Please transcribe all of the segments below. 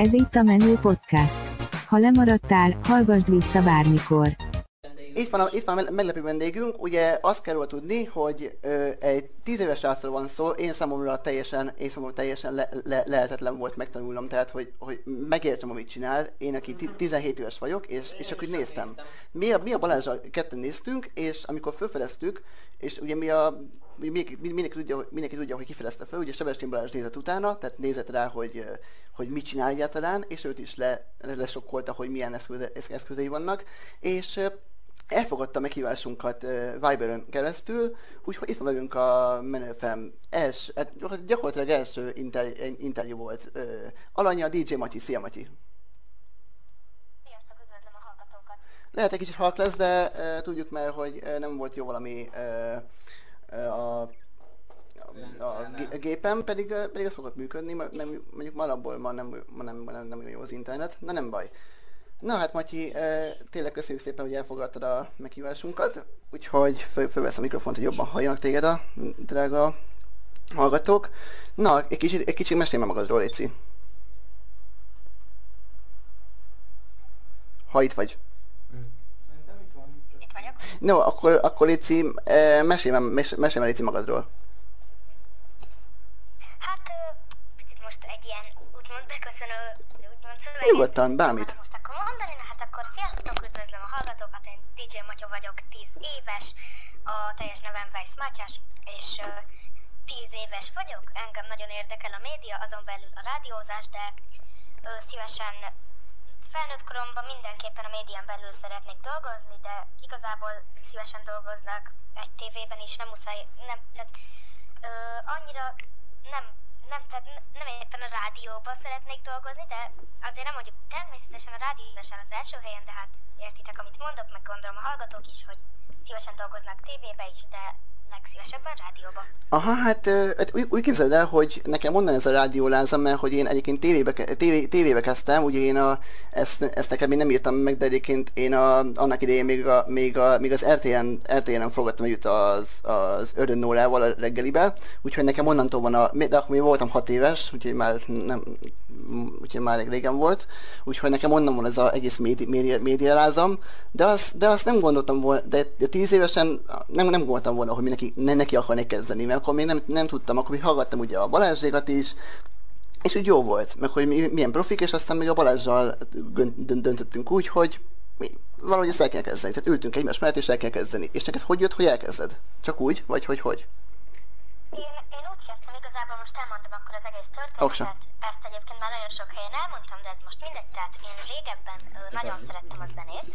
Ez itt a Menő Podcast. Ha lemaradtál, hallgassd vissza bármikor. Itt van, a, itt van a meglepő vendégünk, ugye azt kell tudni, hogy ö, egy tíz éves rászról van szó, én számomra teljesen, én számomra teljesen le, le, lehetetlen volt megtanulnom, tehát hogy, hogy megértem, amit csinál, én aki 17 éves vagyok, és, és akkor néztem. Mi a, mi a Balázsral ketten néztünk, és amikor felfedeztük, és ugye mi a mindenki, mindenki, tudja, mindenki tudja, hogy kifejezte fel, ugye Sebestyén Balázs nézett utána, tehát nézett rá, hogy, hogy mit csinál egyáltalán, és őt is le, lesokkolta, hogy milyen eszköze, eszközei vannak, és elfogadta a meghívásunkat uh, Viberen keresztül, úgyhogy itt van velünk a Menőfem els, hát gyakorlatilag első inter, interjú volt. Uh, alanya DJ Matyi, szia Matyi! Lehet egy kicsit halk lesz, de uh, tudjuk már, hogy uh, nem volt jó valami uh, a, a, a gépem, pedig, pedig az szokott működni, mert mondjuk ma alapból ma nem, ma nem, nem, nem jó az internet, na nem baj. Na hát Matyi, tényleg köszönjük szépen, hogy elfogadtad a meghívásunkat, úgyhogy föl, fölvesz a mikrofont, hogy jobban halljanak téged a drága hallgatók. Na, egy kicsit, egy kicsit mesélj magadról, Léci. Ha itt vagy. No, akkor, akkor Lici, mesélj, mesélj, mesélj Lici magadról. Hát, most egy ilyen úgymond beköszönő, úgymond szöveg. Nyugodtan, bármit. Most akkor mondani, na hát akkor sziasztok, üdvözlöm a hallgatókat, én DJ Matya vagyok, 10 éves, a teljes nevem Weiss Mátyás, és uh, 10 éves vagyok, engem nagyon érdekel a média, azon belül a rádiózás, de uh, szívesen felnőtt koromban mindenképpen a médián belül szeretnék dolgozni, de igazából szívesen dolgoznak egy tévében is, nem muszáj, nem, tehát ö, annyira nem, nem, tehát nem éppen a rádióban szeretnék dolgozni, de azért nem mondjuk természetesen a rádió az első helyen, de hát értitek, amit mondok, meg gondolom a hallgatók is, hogy szívesen dolgoznak tévébe is, de legszívesebben rádióba. Aha, hát, hát úgy, úgy képzeld el, hogy nekem onnan ez a rádiólázam, mert hogy én egyébként tévébe, tévé, tévébe kezdtem, ugye én a, ezt, ezt nekem én nem írtam meg, de egyébként én a, annak idején még, a, még, a, még az RTN, RTN-en fogadtam együtt az, az Örön Nórával a reggelibe, úgyhogy nekem onnantól van a, de akkor még voltam hat éves, úgyhogy már nem, úgyhogy már régen volt, úgyhogy nekem onnan van ez az egész médi, média, médialázam, de azt, de azt nem gondoltam volna, de, de tíz évesen nem, nem gondoltam volna, hogy neki, ne, neki akarnék kezdeni, mert akkor még nem, nem tudtam, akkor még hallgattam ugye a Balázsékat is, és úgy jó volt, meg hogy milyen profik, és aztán még a Balázsjal döntöttünk úgy, hogy mi, valahogy ezt el kell kezdeni. Tehát ültünk egymás mellett, és el kell kezdeni. És neked hogy jött, hogy elkezded? Csak úgy? Vagy hogy hogy? Én, én igazából most elmondtam akkor az egész történetet. Oksa. Ezt egyébként már nagyon sok helyen elmondtam, de ez most mindegy. Tehát én régebben nagyon szerettem a zenét,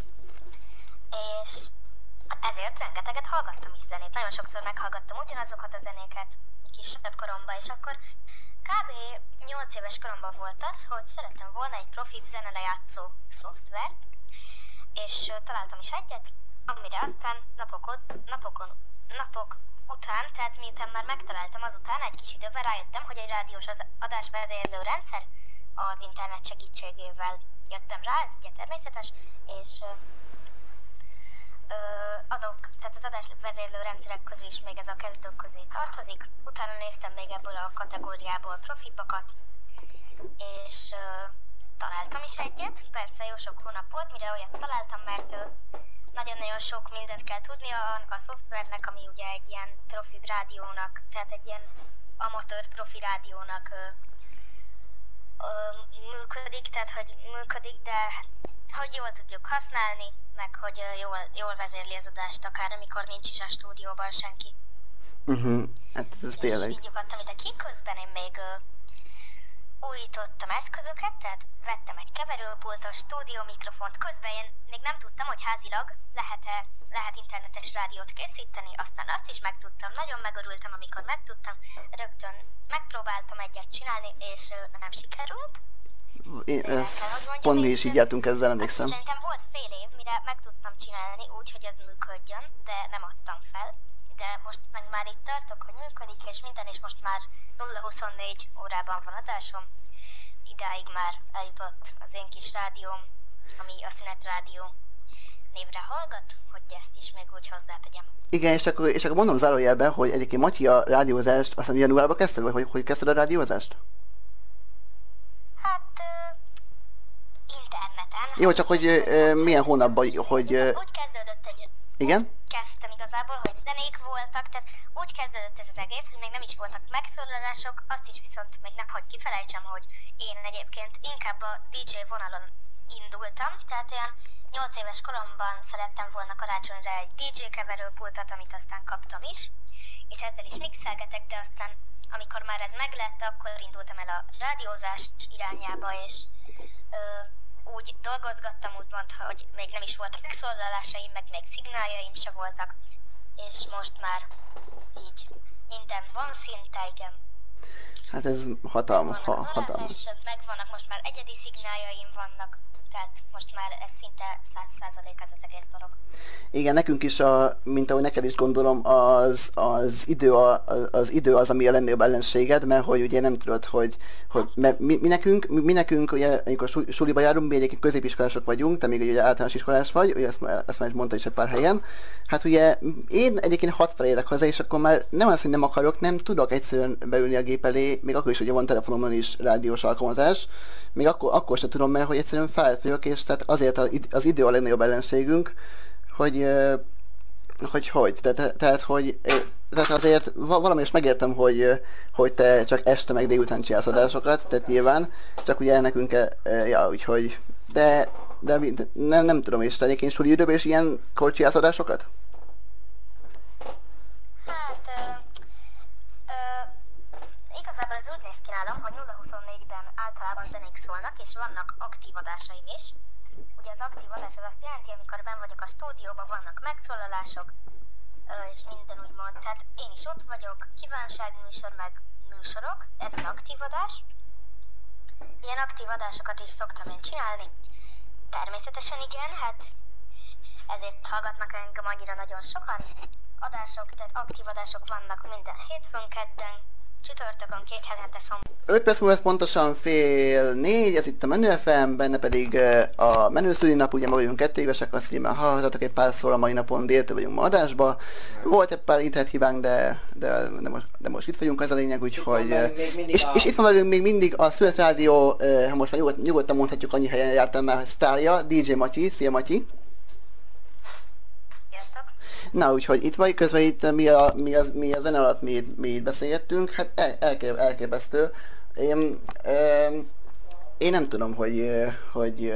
és ezért rengeteget hallgattam is zenét. Nagyon sokszor meghallgattam ugyanazokat a zenéket kisebb koromban, és akkor kb. 8 éves koromban volt az, hogy szerettem volna egy profi zenelejátszó szoftvert, és találtam is egyet, amire aztán napokon, napokon, napok után, tehát miután már megtaláltam azután, egy kis idővel rájöttem, hogy egy rádiós az adásvezérlő rendszer az internet segítségével jöttem rá, ez ugye természetes, és azok, tehát az adásvezérlő rendszerek közül is még ez a kezdők közé tartozik. Utána néztem még ebből a kategóriából profibakat, és ö, találtam is egyet. Persze jó sok hónap volt, mire olyat találtam, mert ö, nagyon-nagyon sok mindent kell tudnia annak a szoftvernek, ami ugye egy ilyen profi rádiónak, tehát egy ilyen amatőr profi rádiónak ö, ö, működik, tehát hogy működik, de hogy jól tudjuk használni, meg hogy jól, jól vezérli az adást, akár amikor nincs is a stúdióban senki. Uh-huh. Hát ez, ez tényleg. És így nyugodtam ide ki, közben én még uh, újítottam eszközöket, tehát vettem egy keverőpultos stúdió mikrofont, közben én még nem tudtam, hogy házilag lehet-e lehet internetes rádiót készíteni, aztán azt is megtudtam, nagyon megörültem, amikor megtudtam, rögtön megpróbáltam egyet csinálni, és nem sikerült, én, ez, pont mi is így jártunk ezzel, emlékszem. Szerintem volt fél év, mire meg tudtam csinálni úgy, hogy ez működjön, de nem adtam fel. De most meg már itt tartok, hogy működik, és minden, és most már 0-24 órában van adásom. Idáig már eljutott az én kis rádióm, ami a szünetrádió névre hallgat, hogy ezt is még úgy hozzátegyem. Igen, és akkor, és akkor mondom zárójelben, hogy egyébként Matyi a rádiózást, azt hiszem januárban kezdted, vagy hogy, hogy kezdted a rádiózást? Hát interneten. Jó, csak hogy ö, milyen hónapban, hogy... Úgy kezdődött egy igen? Kezdtem igazából, hogy zenék voltak, tehát úgy kezdődött ez az egész, hogy még nem is voltak megszólalások, azt is viszont még nem, hogy kifelejtsem, hogy én egyébként inkább a DJ vonalon indultam, tehát olyan 8 éves koromban szerettem volna karácsonyra egy DJ keverőpultot, amit aztán kaptam is, és ezzel is mixelgetek, de aztán amikor már ez meglett, akkor indultam el a rádiózás irányába, és ö, úgy dolgozgattam, úgymond, hogy még nem is voltak megszólalásaim, meg még szignáljaim se voltak, és most már így minden van szinte, igen. Hát ez hatalma, ha, hatalmas. megvannak, most már egyedi szignáljaim vannak, tehát most már ez szinte száz százalék ez az egész dolog. Igen, nekünk is, a, mint ahogy neked is gondolom, az, az, idő, a, az idő az, ami a legnagyobb ellenséged, mert hogy ugye nem tudod, hogy, hogy mert mi, mi, nekünk, mi, mi nekünk, ugye, amikor su- suliba járunk, mi egyébként középiskolások vagyunk, te még ugye általános iskolás vagy, ugye ezt, ezt már is mondta is egy pár helyen. Hát ugye én egyébként hat fel érek haza, és akkor már nem az, hogy nem akarok, nem tudok egyszerűen beülni a gép elé, még akkor is, hogy van telefonomon is rádiós alkalmazás, még akkor, akkor sem tudom, mert hogy egyszerűen felfolyok, és tehát azért az, id- az idő a legnagyobb ellenségünk, hogy hogy hogy, tehát, tehát hogy tehát azért va- valami is megértem, hogy, hogy te csak este meg délután csinálsz adásokat, tehát nyilván, csak ugye nekünk, ja, úgyhogy, de, de, nem, nem tudom, és te egyébként suli időben is ilyen csinálsz adásokat? Hát, ö, ö, igazából hogy 0-24-ben általában zenék szólnak, és vannak aktív adásaim is. Ugye az aktív adás az azt jelenti, amikor ben vagyok a stúdióban, vannak megszólalások, és minden úgymond. Tehát én is ott vagyok, kívánságműsor, meg műsorok, ez az aktív adás. Ilyen aktív adásokat is szoktam én csinálni. Természetesen igen, hát ezért hallgatnak engem annyira nagyon sokan. Adások, tehát aktív adások vannak minden hétfőn, kedden, csütörtökön, két hetente szombaton. 5 perc múlva pontosan fél négy, ez itt a Menő FM, benne pedig ö, a menőszüli nap, ugye ma vagyunk kettő évesek, azt már hallhatatok egy pár szól a mai napon, déltől vagyunk ma adásba. Volt egy pár internet hibánk, de, de, de, most, de most itt vagyunk, ez a lényeg, úgyhogy... És, a- és itt van velünk még mindig a Szület Rádió, ö, ha most már nyugodt, nyugodtan mondhatjuk, annyi helyen jártam már, sztárja, DJ Matyi, szia Matyi! Na, úgyhogy itt vagy, közben itt mi a, mi az, mi a zene alatt mi, mi itt beszélgettünk, hát el, elkép, elképesztő. Én, ö, én nem tudom, hogy, ö, hogy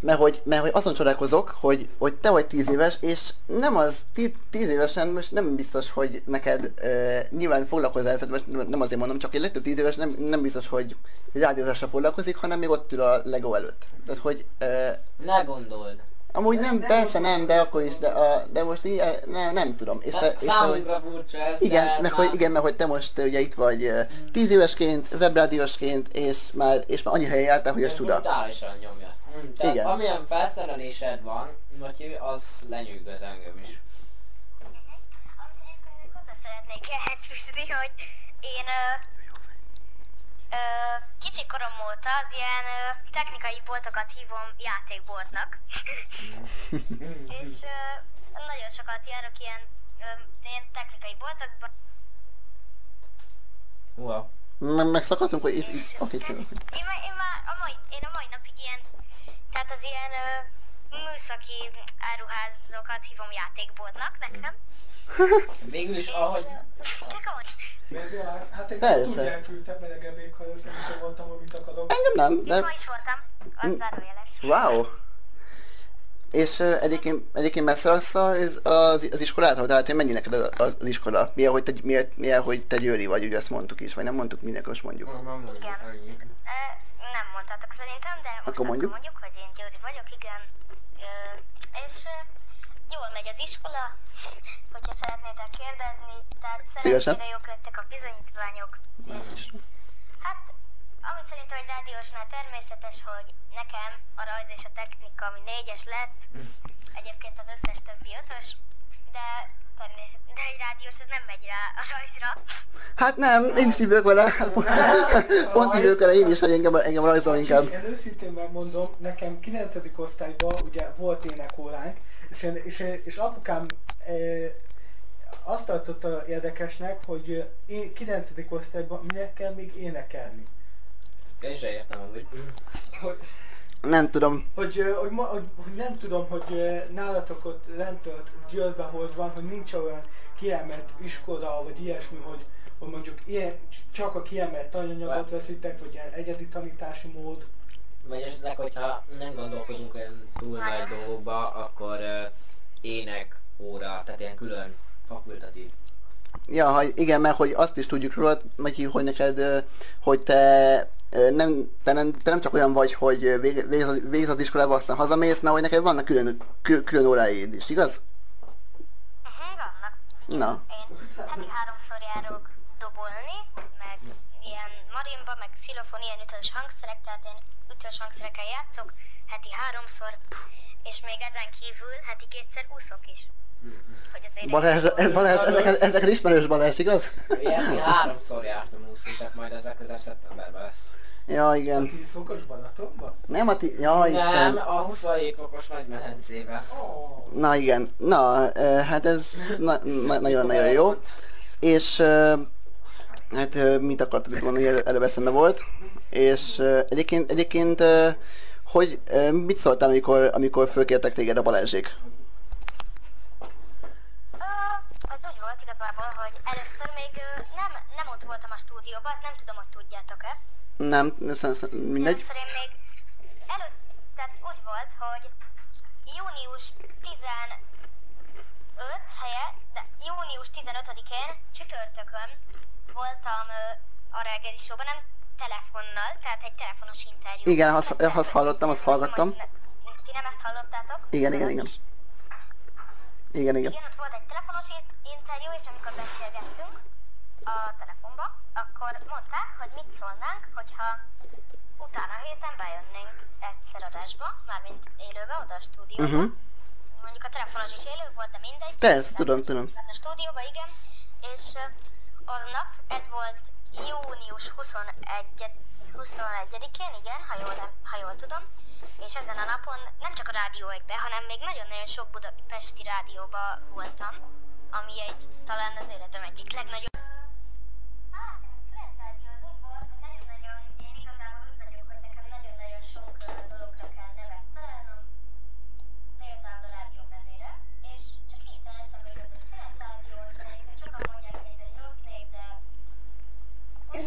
mert hogy, mert hogy azon csodálkozok, hogy, hogy te vagy tíz éves, és nem az, tí, tíz évesen most nem biztos, hogy neked ö, nyilván foglalkozol ezzel, most nem azért mondom, csak egy legtöbb tíz éves nem, nem biztos, hogy rádiózással foglalkozik, hanem még ott ül a Lego előtt. Tehát, hogy ö, Ne gondold. Amúgy nem, persze nem, de akkor is, de, a, de most így, nem, nem tudom. És te, és te, hogy, furcsa ez, igen, ez meg már- hogy, igen, mert hogy te most eh, ugye itt vagy eh, tíz évesként, webrádiósként, és már, és már annyi helyen jártál, hogy ez csuda. Brutálisan nyomja. Hm, tehát Igen. amilyen felszerelésed van, Matyi, az lenyűgöz engem is. Hozzá szeretnék ehhez fűzni, hogy én ö, kicsi korom óta az ilyen ö, technikai boltokat hívom játékboltnak. és ö, nagyon sokat járok ilyen, ö, ilyen technikai boltokba. Wow. Meg, megszakadtunk, hogy itt, oké, hát okay, én, már, én, már a mai, én a mai napig ilyen, tehát az ilyen ö, műszaki áruházokat hívom játékboltnak nekem. Végül is És, ahogy... Hát egy Persze. túl elküldtek melegebb éghajos, nem is voltam, amit akarok. Engem nem, És de ma is voltam, az zárójeles. wow. És uh, egyébként, egyébként messze az, az, az, az iskolától, tehát hogy mennyi neked az, az, az iskola? Milyen, hogy te, milyen, milyen, hogy te Győri vagy, ugye ezt mondtuk is, vagy nem mondtuk, mindenki most mondjuk. Igen. Nem mondtátok szerintem, de most Akkor mondjuk. mondjuk, hogy én Győri vagyok, igen. Ö, és jól megy az iskola, hogyha szeretnétek kérdezni, tehát szerencsére jók lettek a bizonyítványok, és hát ami szerintem egy rádiósnál természetes, hogy nekem a rajz és a technika, ami négyes lett, egyébként az összes többi ötös, de de egy rádiós az nem megy rá a rajzra. Hát nem, én is így vele. Pont így vele, én is, hogy engem, engem rajzol inkább. Ez őszintén megmondom, nekem 9. osztályban ugye volt énekóránk, és, én, és, és apukám e, azt tartotta érdekesnek, hogy én 9. osztályban minek kell még énekelni. Én se értem amúgy. Hogy, Nem tudom. Hogy, hogy, ma, hogy, hogy nem tudom, hogy nálatok ott lent ott Győrben, hogy van, hogy nincs olyan kiemelt iskola, vagy ilyesmi, hogy, hogy mondjuk ilyen, csak a kiemelt tananyagot veszitek, vagy ilyen egyedi tanítási mód. Vagy esetleg, hogyha nem gondolkodunk olyan túl nagy dolgokba, akkor uh, ének óra, tehát ilyen külön fakultatív. Ja, ha, igen, mert hogy azt is tudjuk rólad, Matyi, hogy neked, hogy te nem, te nem, te nem csak olyan vagy, hogy ö, vég- végez az, iskolába, aztán hazamész, mert hogy neked vannak külön, kül, külön óráid is, igaz? Uh-huh, vannak. Na. Én heti háromszor járok dobolni, marimba, meg xilofon, ilyen ütős hangszerek, tehát én ütős hangszerekkel játszok heti háromszor, és még ezen kívül heti kétszer úszok is. Hogy azért én- Balázs, Balázs ezeket, ezeket ismerős Balázs, igaz? Ilyen mi háromszor jártam úszni, csak majd ez legközelebb szeptemberben lesz. Ja, A igen. 10 fokos Balatonban? Nem a ti... Ja, Nem, Isten. a 27 fokos nagy medencébe. Oh. Na igen. Na, hát ez na- na- nagyon-nagyon jó. És hát mit akartam itt mondani, elő- előbb eszembe volt. És egyébként, egyébként hogy mit szóltál, amikor, amikor fölkértek téged a Balázsék? Az úgy volt igazából, hogy először még nem, nem ott voltam a stúdióban, azt nem tudom, hogy tudjátok-e. Nem, mindegy. Először én még előtt, tehát úgy volt, hogy június 15 helye, de június 15-én csütörtökön voltam a reggeli showban, nem telefonnal, tehát egy telefonos interjú. Igen, azt- azt hallottam, azt hallgattam. Ti nem ezt hallottátok? Igen, igen, igen. Igen, igen. Igen, ott volt egy telefonos in- interjú, és amikor beszélgettünk a telefonba, akkor mondták, hogy mit szólnánk, hogyha utána a héten bejönnénk egyszer adásba, mármint élőbe, oda a stúdióba. Uh-huh. Mondjuk a telefonos is élő volt, de mindegy. Persze, tudom, tudom. A stúdióba, igen. És aznap, ez volt június 21 21-én, igen, ha jól, nem- ha jól tudom. És ezen a napon nem csak a Rádió 1 hanem még nagyon-nagyon sok budapesti rádióba voltam, ami egy, talán az életem egyik legnagyobb. Hát, ez a Rádió az volt, hogy nagyon-nagyon, én igazából úgy vagyok, hogy nekem nagyon-nagyon sok ö, dologra kell nevet találnom, például a rádió nevére, és csak hirtelen eszembe jutott, hogy Szület Rádió, aztán egyébként sokan mondják, hogy ez egy rossz név, de Én szerintem nem, kezdésre tök jó. Viszont, ha felcserélném, akkor az nagyon-nagyon-nagyon sok mindent át kéne írni, meg mindent, meg a szignálok is ugrottak, meg egy csomó oldalon át kéne írni, azt sem tudom, hogy egyáltalán át lehet ezért ö, én nem szeretném lecserélni ezt a nevet, valahogy ez a születrádió név, ez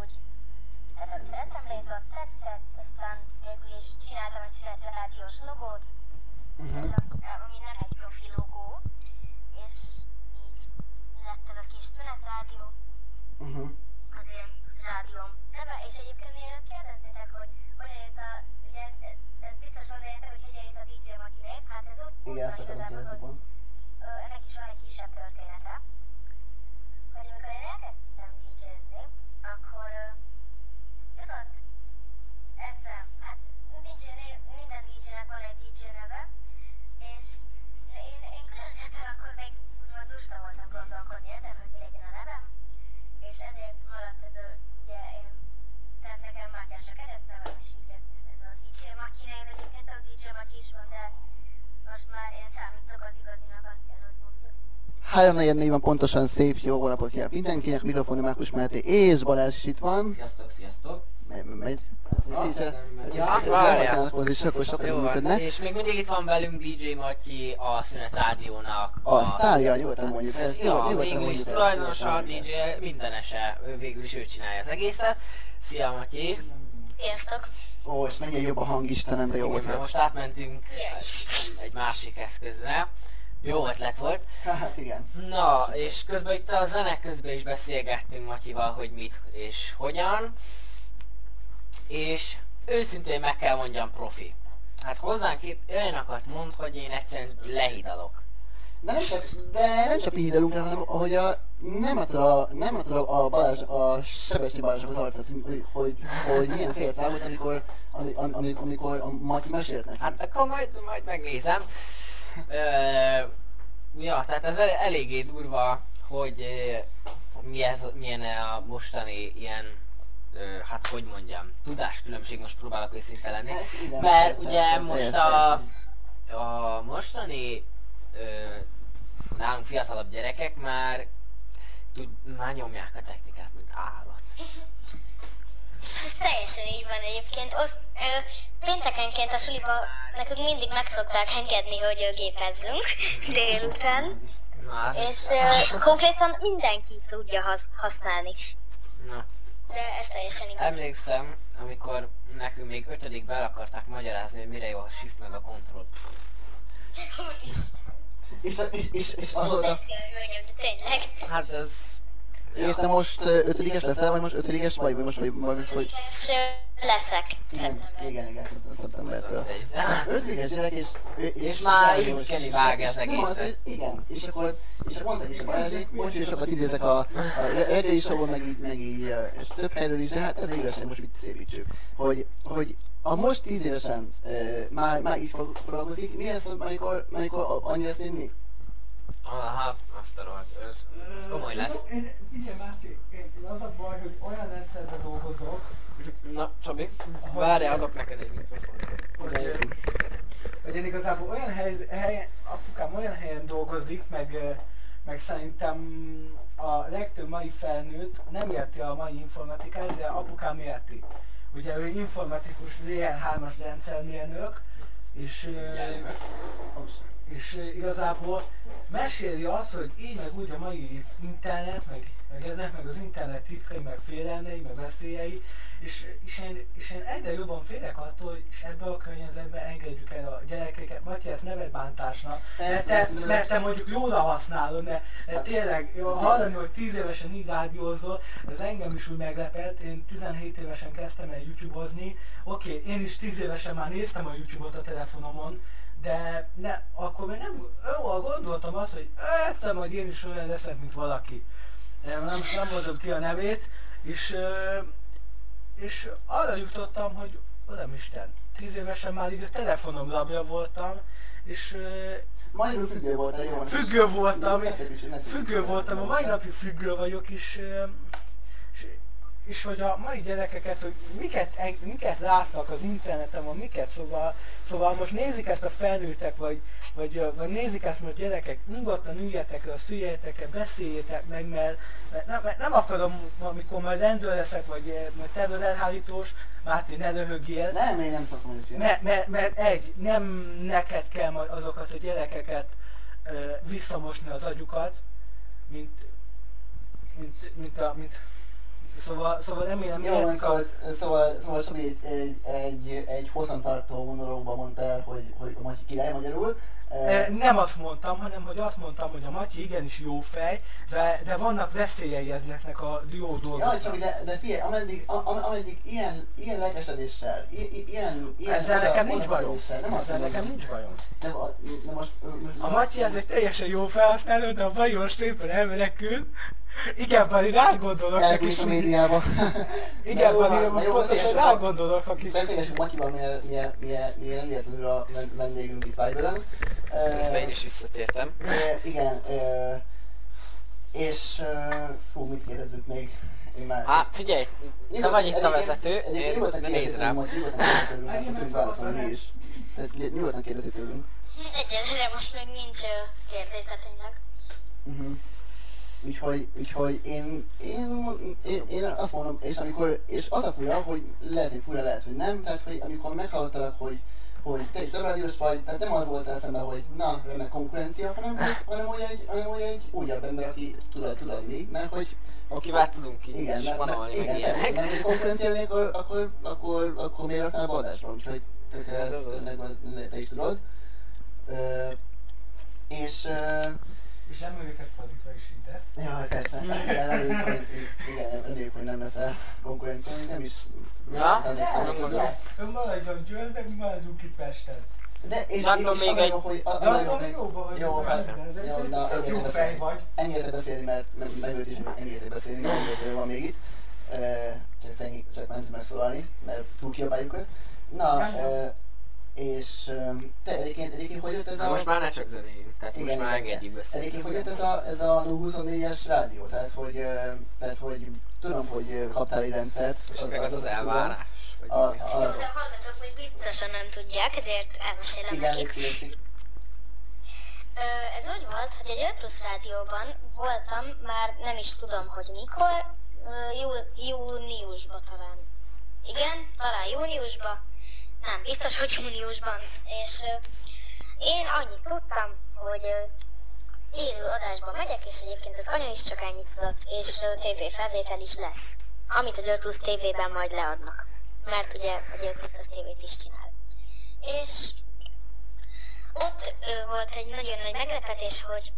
úgy tehát egyszer eszembe jutott, tetszett, aztán végül is csináltam egy születrádiós logót, és a, ami nem egy profi logó, és így kis szünetrádió, Uh-huh. az én rádióm neve, és egyébként mielőtt kérdeznétek, hogy hogyan jött a, ugye ez, ez, ez biztos gondoljátok, hogy hogyan jött a DJ Matyi név, hát ez úgy, Igen, ezt akarom kérdezni hogy pont. ennek is van egy kisebb története, hogy amikor én elkezdtem DJ-zni, akkor ö, jutott eszem, hát DJ név, minden DJ-nek van egy DJ neve, és én, én különösebben akkor még úgymond lusta voltam gondolkodni ezen, hogy mi legyen a nevem, és ezért maradt ez a, ugye én, tehát nekem Mátyás a keresztnevem, és így lett ez a DJ Matyi név, egyébként a DJ Matyi is van, de most már én számítok az igazinak, azt kell, hogy mondjam. Három negyed van pontosan szép, jó napot kívánok mindenkinek, mikrofon Márkus Máté és Balázs is itt van. Sziasztok, sziasztok! Megy, megy. Azt hiszem, megy. Ja, Ja, várjál. Az akkor sokat Jó van, működne. és még mindig itt van velünk DJ Matyi, a Szünet Rádiónak. A sztárja, nyugodtan mondjuk ezt. Ja, nyugodtan végül is mondjuk ezt, tulajdonosa, nyugodtan DJ, mindenese, ő végül is ő csinálja az egészet. Szia Matyi! Sziasztok! Ó, és mennyire jobb a hang, Istenem, de jó volt. most átmentünk egy másik eszközre. Jó ötlet volt. Hát igen. Na, és közben itt a zene közben is beszélgettünk Matyival, hogy mit és hogyan. És őszintén meg kell mondjam profi. Hát hozzánk itt olyanokat mond, hogy én egyszerűen lehidalok. De nem csak, de nem csak írunk, hanem ahogy a, nem attól a, nem attól a Balázs, a Sebesti Balázsnak az arcát, hogy, hogy, hogy milyen félt vágott, amikor, amikor, amikor, amikor a Matyi mesélt neki. Hát akkor majd, majd megnézem. Ö, ja, tehát ez el, eléggé durva, hogy mi ez, milyen a mostani ilyen ö, hát hogy mondjam, tudáskülönbség, most próbálok őszinte lenni. Hát igen, Mert ugye persze, most a, a mostani ö, nálunk fiatalabb gyerekek már, tud, már nyomják a technikát, mint állat. Ez teljesen így van egyébként. Osz, ö, péntekenként a suliba nekünk mindig meg szokták engedni, hogy ö, gépezzünk délután. Már, És ö, konkrétan mindenki tudja hasz, használni. na, De ez teljesen igaz. emlékszem, amikor nekünk még ötödikbe el akarták magyarázni, hogy mire jó a shift meg a control. És, és, és, és Az azóta... mondjam, de tényleg. Hát ez... És te most ötödikes leszel, vagy most ötödikes vagy, vagy most, vagy, vagy most, ö, leszek Igen, szeptemberben. igen, igen, szeptem- szeptembertől. Ötödikes gyerek, és... és, már így vág ez egészet. Igen, és akkor, és akkor mondták is a Balázsék, bocs, hogy sokat idézek a, a reggeli showon, meg így, meg így, és több helyről is, de hát ez igazság, most mit szépítsük, hogy, hogy a most tíz évesen már, már így fog- foglalkozik, mi lesz, amikor, amikor annyi lesz, mint mi? Hát, azt a rohadt, ez, ez komoly lesz. Jó, Én, figyelj Máté, én, én az a baj, hogy olyan rendszerben dolgozok, Na, Csabi, várjál, adok neked egy mikrofont. hogy, hogy én igazából olyan hely, helyen, apukám olyan helyen dolgozik, meg, meg szerintem a legtöbb mai felnőtt nem érti a mai informatikát, de apukám érti. Ugye ő informatikus DL3-as rendszermérnök, és, és igazából meséli azt, hogy így meg úgy a mai internet, meg, meg ezek, meg az internet titkai, meg félelmei, meg veszélyei, és, és, én, és én egyre jobban félek attól, hogy és ebbe a környezetben engedjük el a gyerekeket. Matyi, ezt neved bántásnak, mert Persze, te, de- mert te mondjuk jóra használod, mert, mert tényleg jó, hallani, hogy 10 évesen így rádiózol, ez engem is úgy meglepett. Én 17 évesen kezdtem el YouTube-ozni. Oké, én is 10 évesen már néztem a YouTube-ot a telefonomon, de ne, akkor még nem, jó, gondoltam azt, hogy egyszer majd én is olyan leszek, mint valaki. Nem, nem, nem mondom ki a nevét, és, és arra jutottam, hogy Uramisten, 10 évesen már így a telefonom rabja voltam, és Magyarul függő voltál, jó? függő voltam, függő voltam, a mai napig függő vagyok, és, és hogy a mai gyerekeket, hogy miket, miket látnak az interneten, vagy miket, szóval, szóval most nézik ezt a felnőttek, vagy, vagy, vagy nézik ezt most gyerekek, nyugodtan üljetek le, szüljetek le, beszéljétek meg, mert, mert, nem, mert nem akarom, amikor majd rendőr leszek, vagy, vagy terrorelhárítós, Máté, ne röhögjél, Nem, én nem szoktam hogy mert, mert, mert egy, nem neked kell majd azokat a gyerekeket ö, visszamosni az agyukat, mint, mint, mint, a, mint Szóval, szóval remélem Jó, van, szóval, a... szóval, szóval Sabi egy, egy, egy, egy hosszantartó monológban mondta el, hogy, hogy a Matyi király magyarul. E, Nem azt mondtam, hanem hogy azt mondtam, hogy a Matyi igenis jó fej, de, de vannak veszélyei ezeknek a Jaj, dolgoknak. csak de, de figyelj, ameddig, am- ameddig ilyen, ilyen i- ilyen, ilyen Ezzel nekem nincs bajom. nem Ezzel nekem nincs bajom. Nem, nem most, most, A Matyi ez egy teljesen jó felhasználó, de a baj most éppen elmenekül. Igen, pedig rá gondolok elbújt a médiába. Igen, na most pontosan beszéljessünk rá a- gondolok, aki... Beszélgessünk Matyival, milyen, milyen, milyen, milyen nem véletlenül a ven- vendégünk itt Viberen. Közben én is visszatértem. Igen, és fú, mit kérdezzük még? Már... Hát figyelj, te vagy itt a vezető, én nézd rám. nyugodtan megszabadulni. válaszolni mi is. Tehát ny- nyugodtan kérdezi tőlünk. Egyelőre most még nincs kérdés, de tényleg. Úgyhogy, úgyhogy én, én, én, én, azt mondom, és amikor, és az a fura, hogy lehet, hogy fura, lehet, hogy nem, tehát, hogy amikor meghallottalak, hogy, hogy te is webrádiós vagy, tehát nem az volt eszembe, hogy na, remek konkurencia, hanem, hogy, hanem, hogy egy, hanem, hogy egy újabb ember, aki tud, tud adni, mert hogy Akivel tudunk így igen, is mert, mert, igen, mert, ilyenek. mert, egy konkurencia akkor, akkor, akkor, akkor miért raknál adásba, úgyhogy te, te, Hát ezt, te is tudod. Ö, és És nem őket fordítva is így tesz. Ja, persze. Igen, reméljük, hogy, igen, reméljük, hogy nem leszel konkurencia, nem is Ja? Nem maradjon Győrben, mi maradjunk itt Pesten. De és, akkor és még egy- hogy az De a jó, hogy jó, de Jó, na, jó fej beszélni. vagy. Engedjetek beszélni, mert meg- megőt is engedjetek beszélni, mert van még itt. Csak, csak nem tud megszólalni, mert túl kiabáljuk őt. Na, és te egyébként, egyébként hogy jött ez Na a... most már ne csak zenéljünk, tehát most már engedjük beszélni. Egyébként hogy jött ez a, ez a 24-es rádió? Tehát hogy, tehát, hogy tudom, hogy kaptál egy rendszert. és Meg az az tudom. elvárás. vagy A, a, Jó, de a hallgatók még biztosan nem tudják, ezért elmesélem igen, nekik. légy Ez úgy volt, hogy a Győr Plusz Rádióban voltam, már nem is tudom, hogy mikor, jú, júniusban talán. Igen, talán júniusban, nem, biztos, hogy júniusban. És én annyit tudtam, hogy élő adásba megyek, és egyébként az anya is csak ennyit tudott, és TV felvétel is lesz, amit a Győr Plusz TV-ben majd leadnak. Mert ugye a Győr Plusz az TV-t is csinál. És ott ö, volt egy nagyon nagy meglepetés, hogy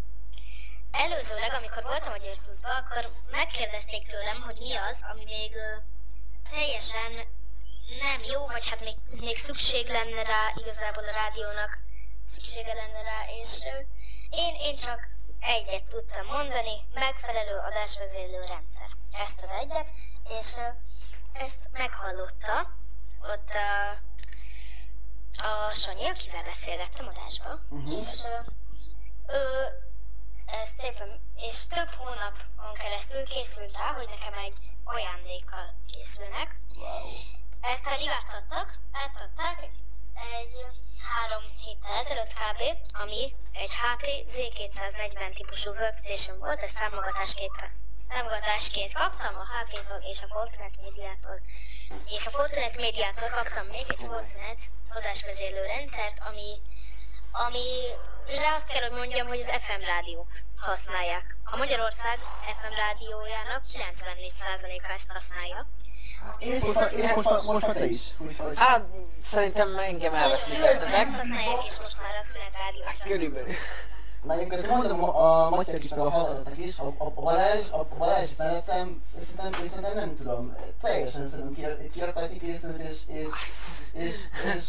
előzőleg, amikor voltam a Győr Pluszban, akkor megkérdezték tőlem, hogy mi az, ami még ö, teljesen nem jó, vagy hát még, még szükség lenne rá, igazából a rádiónak szüksége lenne rá, és én, én csak egyet tudtam mondani, megfelelő adásvezérlő rendszer. Ezt az egyet, és ezt meghallotta ott a a Sanyi, akivel beszélgettem adásba, Mhm. és ő ez szépen, és több hónapon keresztül készült rá, hogy nekem egy ajándékkal készülnek. Wow. Ezt pedig átadtak, átadták egy három héttel ezelőtt kb., ami egy HP Z240 típusú workstation volt, ezt támogatásképpen támogatásként kaptam a HP-tól és a Fortinet médiától. És a Fortinet médiától kaptam még egy Fortinet adásvezérlő rendszert, ami, ami rá azt kell, hogy mondjam, hogy az FM rádiók használják. A Magyarország FM rádiójának 94%-a ezt használja. És most, már- és most, már- most már te is. Úgyhogy... Hát szerintem engem Ők elveszítettek. ezt használják, és most már a szünet rádiósan. Körülbelül. Na én közben mondom a Matyák is, meg a hallgatóknak is, a, a, Balázs, a Balázs mellettem, szerintem, én szerintem nem tudom, teljesen szerintem kirakálni készült, és, és, és, és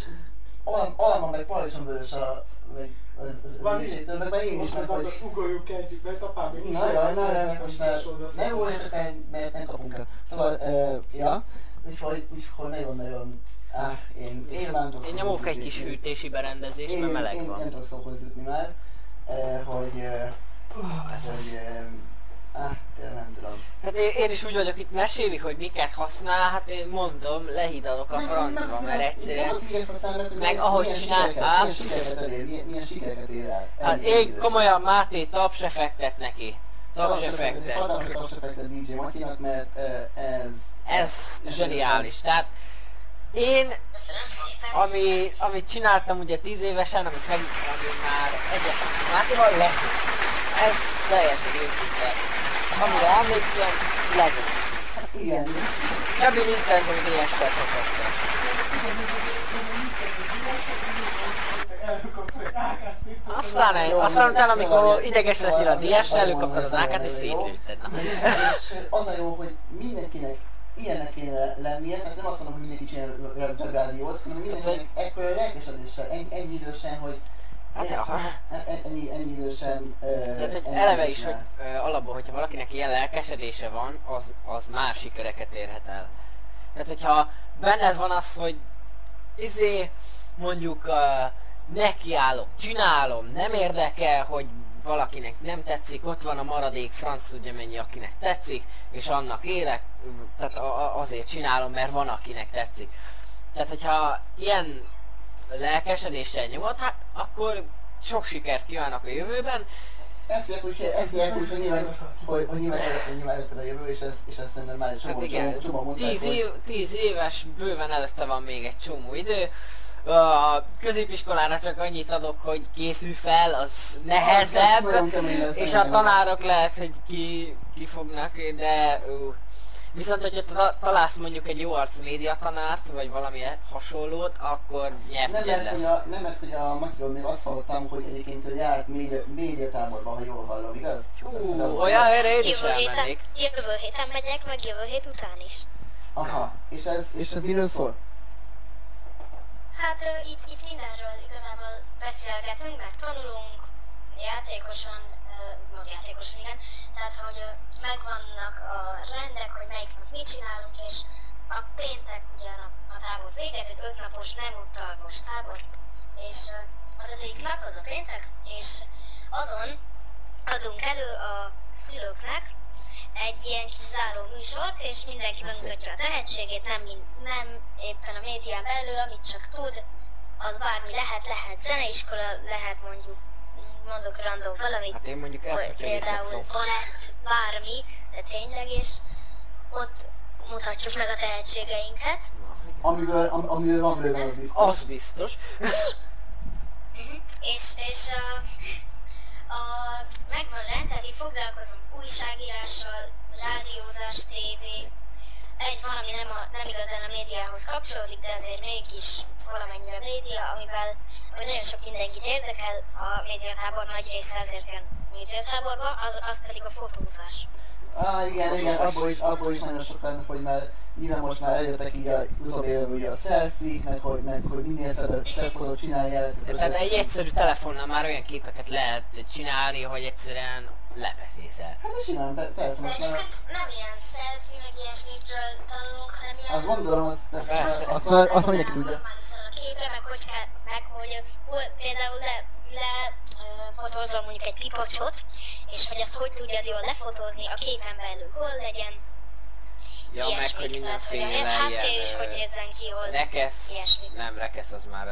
Al- Alma meg paradicsom a, meg az, az, az Van meg már én is, meg akkor ugorjunk együtt, mert apám még Na, ja, na, na, most már nem volt, csak mert nem kapunk el. Szóval, uh, ja, úgyhogy, úgyhogy nagyon-nagyon, áh, én, én nem tudok Én nyomok egy kis hűtési berendezést, Én, mert én, meleg én nem van. tudok szóhoz jutni már, eh, hogy, eh, hogy, eh, áh, nem tudom. Hát én, én is úgy vagyok, itt meséli, hogy miket használ, hát én mondom, lehidalok a francba, mert egyszerűen... Meg, ahogy milyen csinál- sikereket- á. Milyen sikereket elér, milyen, milyen sikereket ér el. Hát én komolyan Máté tapse fektet neki. Tapse fektet. Hatalmas tapse fektet DJ Matyinak, mert ez... Ez zseniális. Tehát én, ami, amit csináltam ugye 10 évesen, amit meg, már egyet Mátéval legjobb. Ez teljesen őszinte. Amire emlékszem, legjobb. Hát igen, Csabi Nintendo DS-tel szokott. Aztán, egy, aztán utána, amikor ideges lettél a DS-re, előkaptad az AK-t és szétlőtted. És az a jó, hogy mindenkinek ilyennek kéne lennie, tehát nem azt mondom, hogy mindenki csinál rádiót, hanem mindenkinek ekkora lelkesedéssel, ennyi, ennyi idősen, hogy Hát, ja. e- ennyi, ennyi idősen ö, Tehát, hogy eleve is, hogy alapból, hogyha valakinek ilyen lelkesedése van, az, az más sikereket érhet el. Tehát, hogyha benned van az, hogy izé, mondjuk uh, nekiállok, csinálom, nem érdekel, hogy valakinek nem tetszik, ott van a maradék franc tudja mennyi, akinek tetszik, és annak élek, tehát azért csinálom, mert van, akinek tetszik. Tehát, hogyha ilyen lelkesedéssel nyomod, hát akkor sok sikert kívánok a jövőben. Hívják úgy, hívják úgy, hogy nyilván, hogy, hogy nyilván, nyilván előtte a jövő, és ezt, és ezt szerintem már egy Hát csomó, igen, csomó, csomó tíz, év, tíz éves, bőven előtte van még egy csomó idő. A középiskolára csak annyit adok, hogy készülj fel, az Az nehezebb, kemény lesz, és a tanárok lehet, hogy ki, ki fognak, de ú. Viszont, hogyha ta- találsz mondjuk egy jó arc média tanárt, vagy valami hasonlót, akkor Nem nyert mert, hogy lesz. a, nem mert, hogy a Matyiról még azt hallottam, hogy egyébként ő járt média, médiatáborban, ha jól hallom, igaz? Hú, Ez az- olyan erre én is Jövő héten, jövő héten megyek, meg jövő hét után is. Aha, és ez, és ez miről szól? Hát ö, itt, itt mindenről igazából beszélgetünk, meg tanulunk, játékosan, ö, úgymond játékosan, igen. Tehát, hogy megvannak a rendek, hogy melyik nap mit csinálunk, és a péntek ugye a, tábor végez, egy ötnapos nem utalvos tábor, és az ötödik nap az a péntek, és azon adunk elő a szülőknek egy ilyen kis záró műsort, és mindenki megmutatja a tehetségét, nem, nem éppen a médián belül, amit csak tud, az bármi lehet, lehet zeneiskola, lehet mondjuk, mondok random valamit, Hát én mondjuk Például balett, bármi, de tényleg, és ott mutatjuk meg a tehetségeinket. Amiből, am, amiből van bőven, az biztos. Az biztos. Mhm. És, és a, a, megvan rend, tehát itt foglalkozunk újságírással, rádiózás, tévé, egy valami nem, a, nem igazán a médiához kapcsolódik, de azért mégis valamennyire média, amivel hogy nagyon sok mindenkit érdekel, a médiatábor nagy része ezért jön médiatáborba, az, az pedig a fotózás. Á, igen, igen, abból is, abból is nagyon sokan, hogy már nyilván most már eljöttek így a utóbbi években ugye a selfie, meg hogy, meg hogy minél szebb, szebb fotót csinálják. Tehát egy egyszerű telefonnal már olyan képeket lehet csinálni, hogy egyszerűen lepetészel. Hát ez simán, pe- persze, De most már... egyébként nem ilyen selfie, meg ilyesmikről tanulunk, hanem ilyen... Azt gondolom, azt, persze, Persze. azt, már, azt már mindenki tudja. Normálisan a képre, meg hogy kell, meg hogy hol, például le, le fotózom mondjuk egy pipacsot, és hogy azt hogy tudjad jól lefotózni a képen belül, hol legyen, Ja, meg hogy hogy mindenféle is ilyen... hogy ö, nézzen ki jól. Rekesz, ilyesmi. nem rekesz, az már